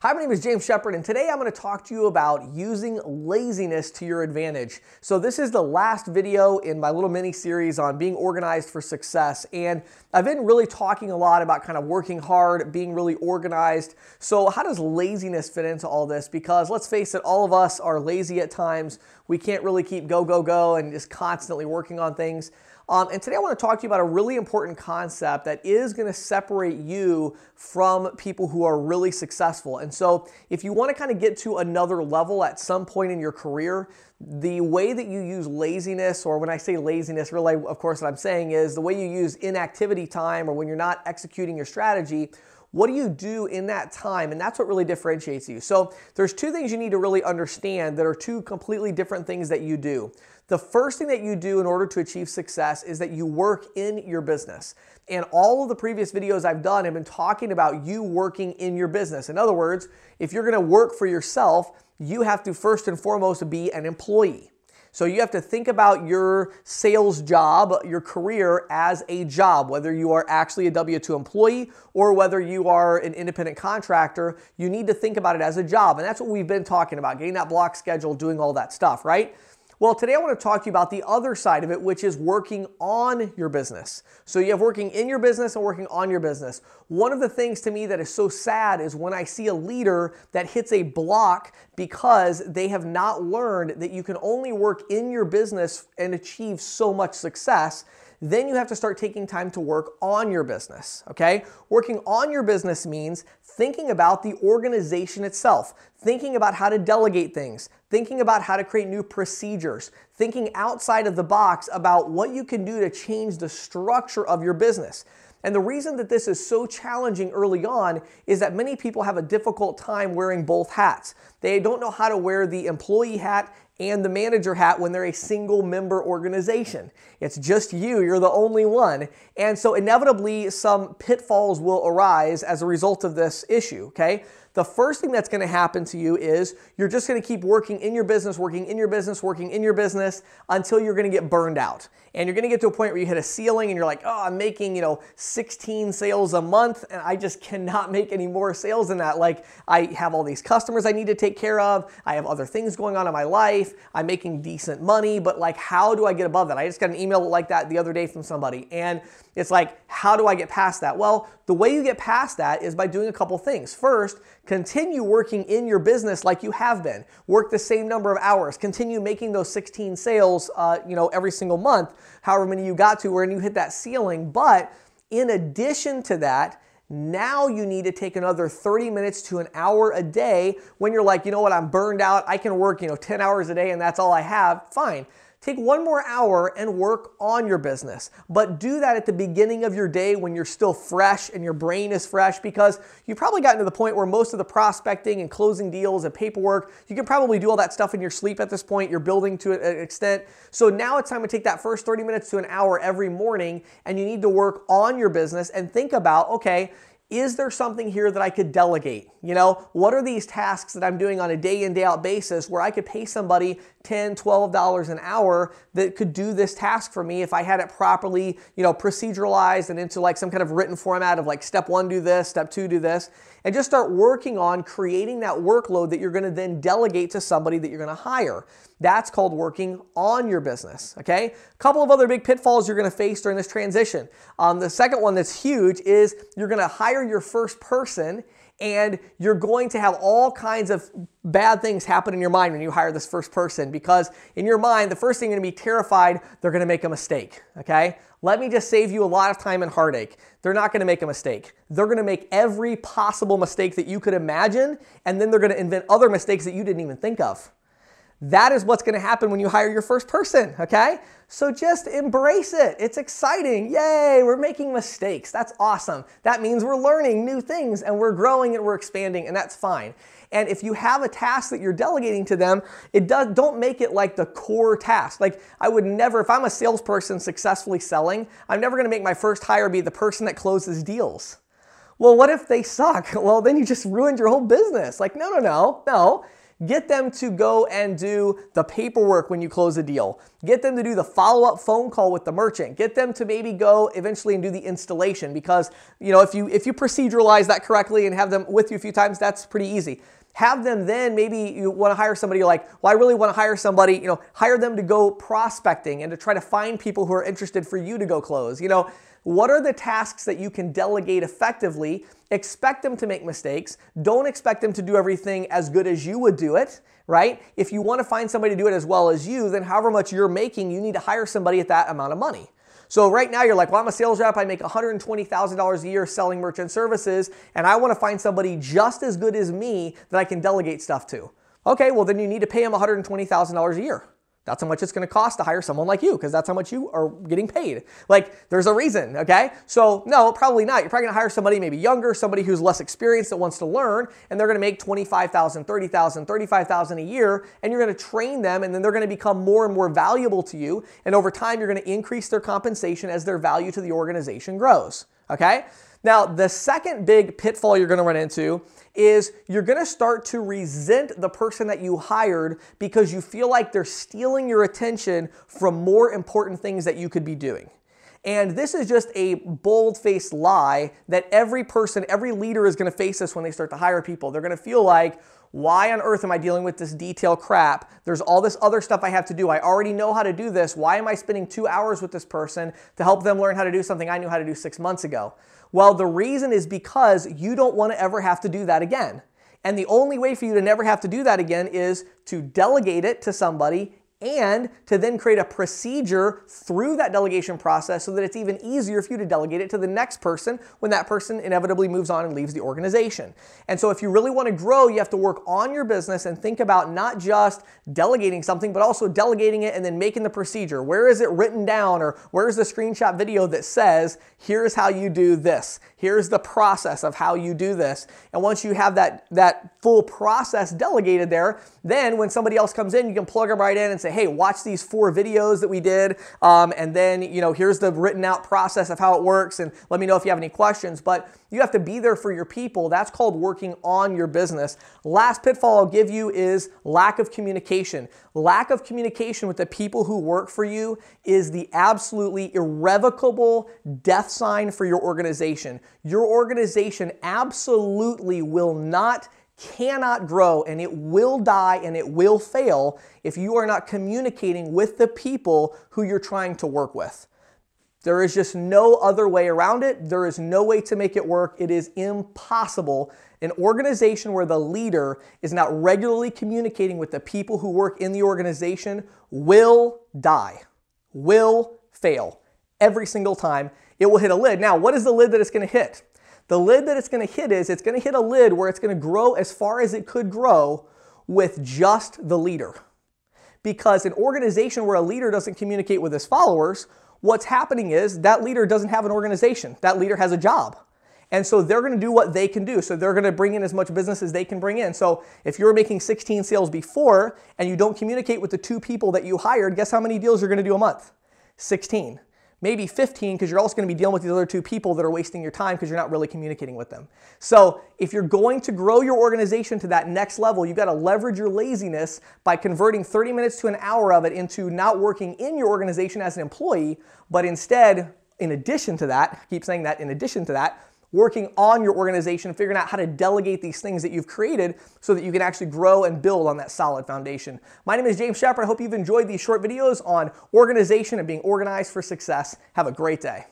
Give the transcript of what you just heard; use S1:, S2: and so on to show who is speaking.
S1: Hi, my name is James Shepard, and today I'm going to talk to you about using laziness to your advantage. So, this is the last video in my little mini series on being organized for success. And I've been really talking a lot about kind of working hard, being really organized. So, how does laziness fit into all this? Because let's face it, all of us are lazy at times. We can't really keep go, go, go and just constantly working on things. Um, and today I want to talk to you about a really important concept that is going to separate you from people who are really successful. And so, if you want to kind of get to another level at some point in your career, the way that you use laziness, or when I say laziness, really, of course, what I'm saying is the way you use inactivity time or when you're not executing your strategy what do you do in that time? And that's what really differentiates you. So there's two things you need to really understand that are two completely different things that you do. The first thing that you do in order to achieve success is that you work in your business. And all of the previous videos I've done have been talking about you working in your business. In other words, if you're gonna work for yourself, you have to first and foremost be an employee. So you have to think about your sales job, your career as a job, whether you are actually a W 2 employee or whether you are an independent contractor. You need to think about it as a job. And that's what we've been talking about getting that block schedule, doing all that stuff, right? Well, today I want to talk to you about the other side of it, which is working on your business. So you have working in your business and working on your business. One of the things to me that is so sad is when I see a leader that hits a block because they have not learned that you can only work in your business and achieve so much success then you have to start taking time to work on your business, okay? Working on your business means thinking about the organization itself, thinking about how to delegate things, thinking about how to create new procedures, thinking outside of the box about what you can do to change the structure of your business. And the reason that this is so challenging early on is that many people have a difficult time wearing both hats. They don't know how to wear the employee hat and the manager hat when they're a single member organization. It's just you, you're the only one. And so inevitably some pitfalls will arise as a result of this issue, okay? the first thing that's going to happen to you is you're just going to keep working in your business, working in your business, working in your business until you're going to get burned out. And you're going to get to a point where you hit a ceiling and you're like, oh, I'm making, you know, 16 sales a month and I just cannot make any more sales than that. Like, I have all these customers I need to take care of. I have other things going on in my life. I'm making decent money, but like, how do I get above that? I just got an email like that the other day from somebody. And it's like, how do I get past that? Well, the way you get past that is by doing a couple things. First, continue working in your business like you have been. Work the same number of hours. Continue making those 16 sales, uh, you know, every single month, however many you got to, when you hit that ceiling. But in addition to that, now you need to take another 30 minutes to an hour a day when you're like, you know what, I'm burned out. I can work, you know, 10 hours a day and that's all I have. Fine. Take one more hour and work on your business. But do that at the beginning of your day when you're still fresh and your brain is fresh because you've probably gotten to the point where most of the prospecting and closing deals and paperwork, you can probably do all that stuff in your sleep at this point. You're building to an extent. So now it's time to take that first 30 minutes to an hour every morning and you need to work on your business and think about, okay, is there something here that I could delegate? You know, what are these tasks that I'm doing on a day in, day out basis where I could pay somebody $10, $12 an hour that could do this task for me if I had it properly, you know, proceduralized and into like some kind of written format of like step one, do this, step two, do this, and just start working on creating that workload that you're gonna then delegate to somebody that you're gonna hire. That's called working on your business, okay? A couple of other big pitfalls you're gonna face during this transition. Um, the second one that's huge is you're gonna hire your first person and you're going to have all kinds of bad things happen in your mind when you hire this first person because in your mind, the first thing you're gonna be terrified they're gonna make a mistake, okay? Let me just save you a lot of time and heartache. They're not gonna make a mistake. They're gonna make every possible mistake that you could imagine, and then they're gonna invent other mistakes that you didn't even think of. That is what's to happen when you hire your first person, okay? So just embrace it. It's exciting. Yay, we're making mistakes. That's awesome. That means we're learning new things and we're growing and we're expanding, and that's fine. And if you have a task that you're delegating to them, it does don't make it like the core task. Like I would never, if I'm a salesperson successfully selling, I'm never gonna make my first hire be the person that closes deals. Well, what if they suck? Well, then you just ruined your whole business. Like, no, no, no, no Get them to go and do the paperwork when you close a deal. Get them to do the follow-up phone call with the merchant. Get them to maybe go eventually and do the installation because, you know, if you if you proceduralize that correctly and have them with you a few times, that's pretty easy have them then maybe you want to hire somebody like well i really want to hire somebody you know hire them to go prospecting and to try to find people who are interested for you to go close you know what are the tasks that you can delegate effectively expect them to make mistakes don't expect them to do everything as good as you would do it right if you want to find somebody to do it as well as you then however much you're making you need to hire somebody at that amount of money so right now you're like, well, I'm a sales rep. I make $120,000 a year selling merchant services, and I want to find somebody just as good as me that I can delegate stuff to. Okay, well, then you need to pay them $120,000 a year. That's how much it's going to cost to hire someone like you because that's how much you are getting paid. Like, there's a reason, okay? So, no, probably not. You're probably going to hire somebody maybe younger, somebody who's less experienced that wants to learn, and they're going to make 25,000, 30,000, 35,000 a year, and you're going to train them, and then they're going to become more and more valuable to you. And over time, you're going to increase their compensation as their value to the organization grows, okay? Now, the second big pitfall you're to run into is you're to start to resent the person that you hired because you feel like they're stealing your attention from more important things that you could be doing. And this is just a bold faced lie that every person, every leader is going to face this when they start to hire people. They're going to feel like, why on earth am I dealing with this detail crap? There's all this other stuff I have to do. I already know how to do this. Why am I spending two hours with this person to help them learn how to do something I knew how to do six months ago? Well, the reason is because you don't want to ever have to do that again. And the only way for you to never have to do that again is to delegate it to somebody and to then create a procedure through that delegation process so that it's even easier for you to delegate it to the next person when that person inevitably moves on and leaves the organization. And so if you really want to grow, you have to work on your business and think about not just delegating something, but also delegating it and then making the procedure. Where is it written down or where's the screenshot video that says, here's how you do this. Here's the process of how you do this. And once you have that, that full process delegated there, then when somebody else comes in, you can plug them right in and say, hey, watch these four videos that we did. Um, and then, you know, here's the written out process of how it works. And let me know if you have any questions. But you have to be there for your people. That's called working on your business. Last pitfall I'll give you is lack of communication. Lack of communication with the people who work for you is the absolutely irrevocable death sign for your organization. Your organization absolutely will not cannot grow and it will die and it will fail if you are not communicating with the people who you're trying to work with. There is just no other way around it. There is no way to make it work. It is impossible. An organization where the leader is not regularly communicating with the people who work in the organization will die, will fail every single time. It will hit a lid. Now, what is the lid that it's going to hit? The lid that it's going to hit is it's going to hit a lid where it's going to grow as far as it could grow with just the leader. Because an organization where a leader doesn't communicate with his followers, what's happening is that leader doesn't have an organization. That leader has a job. And so they're going to do what they can do. So they're going to bring in as much business as they can bring in. So if you're making 16 sales before and you don't communicate with the two people that you hired, guess how many deals you're going to do a month? 16 maybe 15 because you're also going to be dealing with the other two people that are wasting your time because you're not really communicating with them. So, if you're going to grow your organization to that next level, you've got to leverage your laziness by converting 30 minutes to an hour of it into not working in your organization as an employee, but instead, in addition to that, keep saying that, in addition to that, working on your organization, figuring out how to delegate these things that you've created so that you can actually grow and build on that solid foundation. My name is James Shepard. I hope you've enjoyed these short videos on organization and being organized for success. Have a great day.